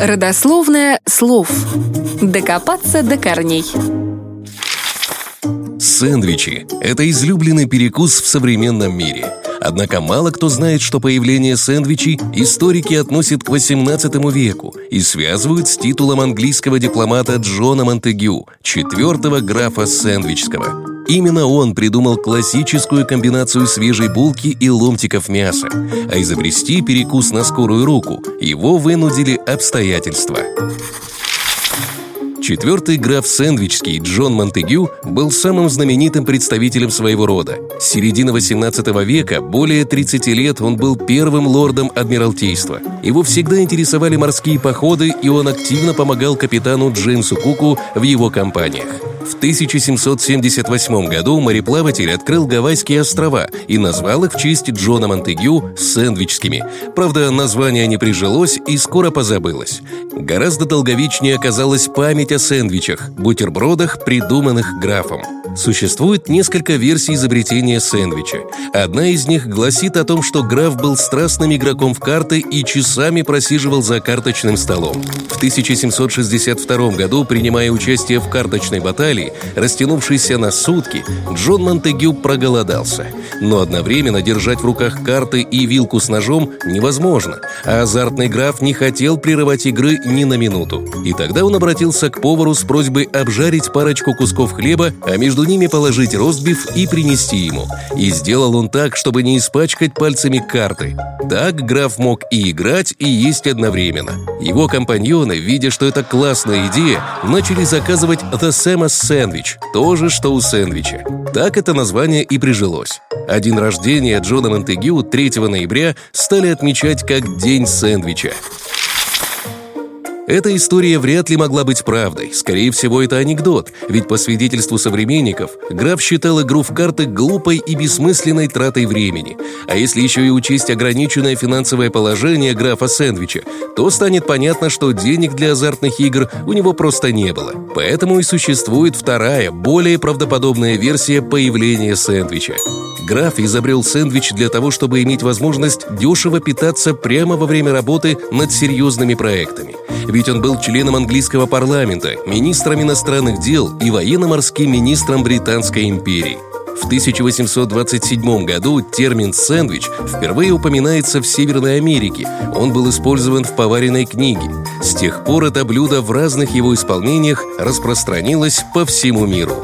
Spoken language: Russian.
Родословное слов. Докопаться до корней. Сэндвичи – это излюбленный перекус в современном мире. Однако мало кто знает, что появление сэндвичей историки относят к XVIII веку и связывают с титулом английского дипломата Джона Монтегю, четвертого графа Сэндвичского. Именно он придумал классическую комбинацию свежей булки и ломтиков мяса, а изобрести перекус на скорую руку его вынудили обстоятельства. Четвертый граф Сэндвичский Джон Монтегю был самым знаменитым представителем своего рода. С середины 18 века, более 30 лет, он был первым лордом Адмиралтейства. Его всегда интересовали морские походы, и он активно помогал капитану Джеймсу Куку в его компаниях. В 1778 году мореплаватель открыл Гавайские острова и назвал их в честь Джона Монтегю сэндвичскими. Правда, название не прижилось и скоро позабылось. Гораздо долговечнее оказалась память о сэндвичах, бутербродах, придуманных графом. Существует несколько версий изобретения сэндвича. Одна из них гласит о том, что граф был страстным игроком в карты и часами просиживал за карточным столом. В 1762 году, принимая участие в карточной баталии, растянувшейся на сутки, Джон Монтегю проголодался. Но одновременно держать в руках карты и вилку с ножом невозможно, а азартный граф не хотел прерывать игры ни на минуту. И тогда он обратился к повару с просьбой обжарить парочку кусков хлеба, а между между ними положить ростбиф и принести ему. И сделал он так, чтобы не испачкать пальцами карты. Так граф мог и играть, и есть одновременно. Его компаньоны, видя, что это классная идея, начали заказывать The Sam's Sandwich, то же, что у сэндвича. Так это название и прижилось. А день рождения Джона Монтегю 3 ноября стали отмечать как День сэндвича. Эта история вряд ли могла быть правдой. Скорее всего, это анекдот, ведь по свидетельству современников, граф считал игру в карты глупой и бессмысленной тратой времени. А если еще и учесть ограниченное финансовое положение графа Сэндвича, то станет понятно, что денег для азартных игр у него просто не было. Поэтому и существует вторая, более правдоподобная версия появления сэндвича. Граф изобрел сэндвич для того, чтобы иметь возможность дешево питаться прямо во время работы над серьезными проектами ведь он был членом английского парламента, министром иностранных дел и военно-морским министром Британской империи. В 1827 году термин «сэндвич» впервые упоминается в Северной Америке. Он был использован в поваренной книге. С тех пор это блюдо в разных его исполнениях распространилось по всему миру.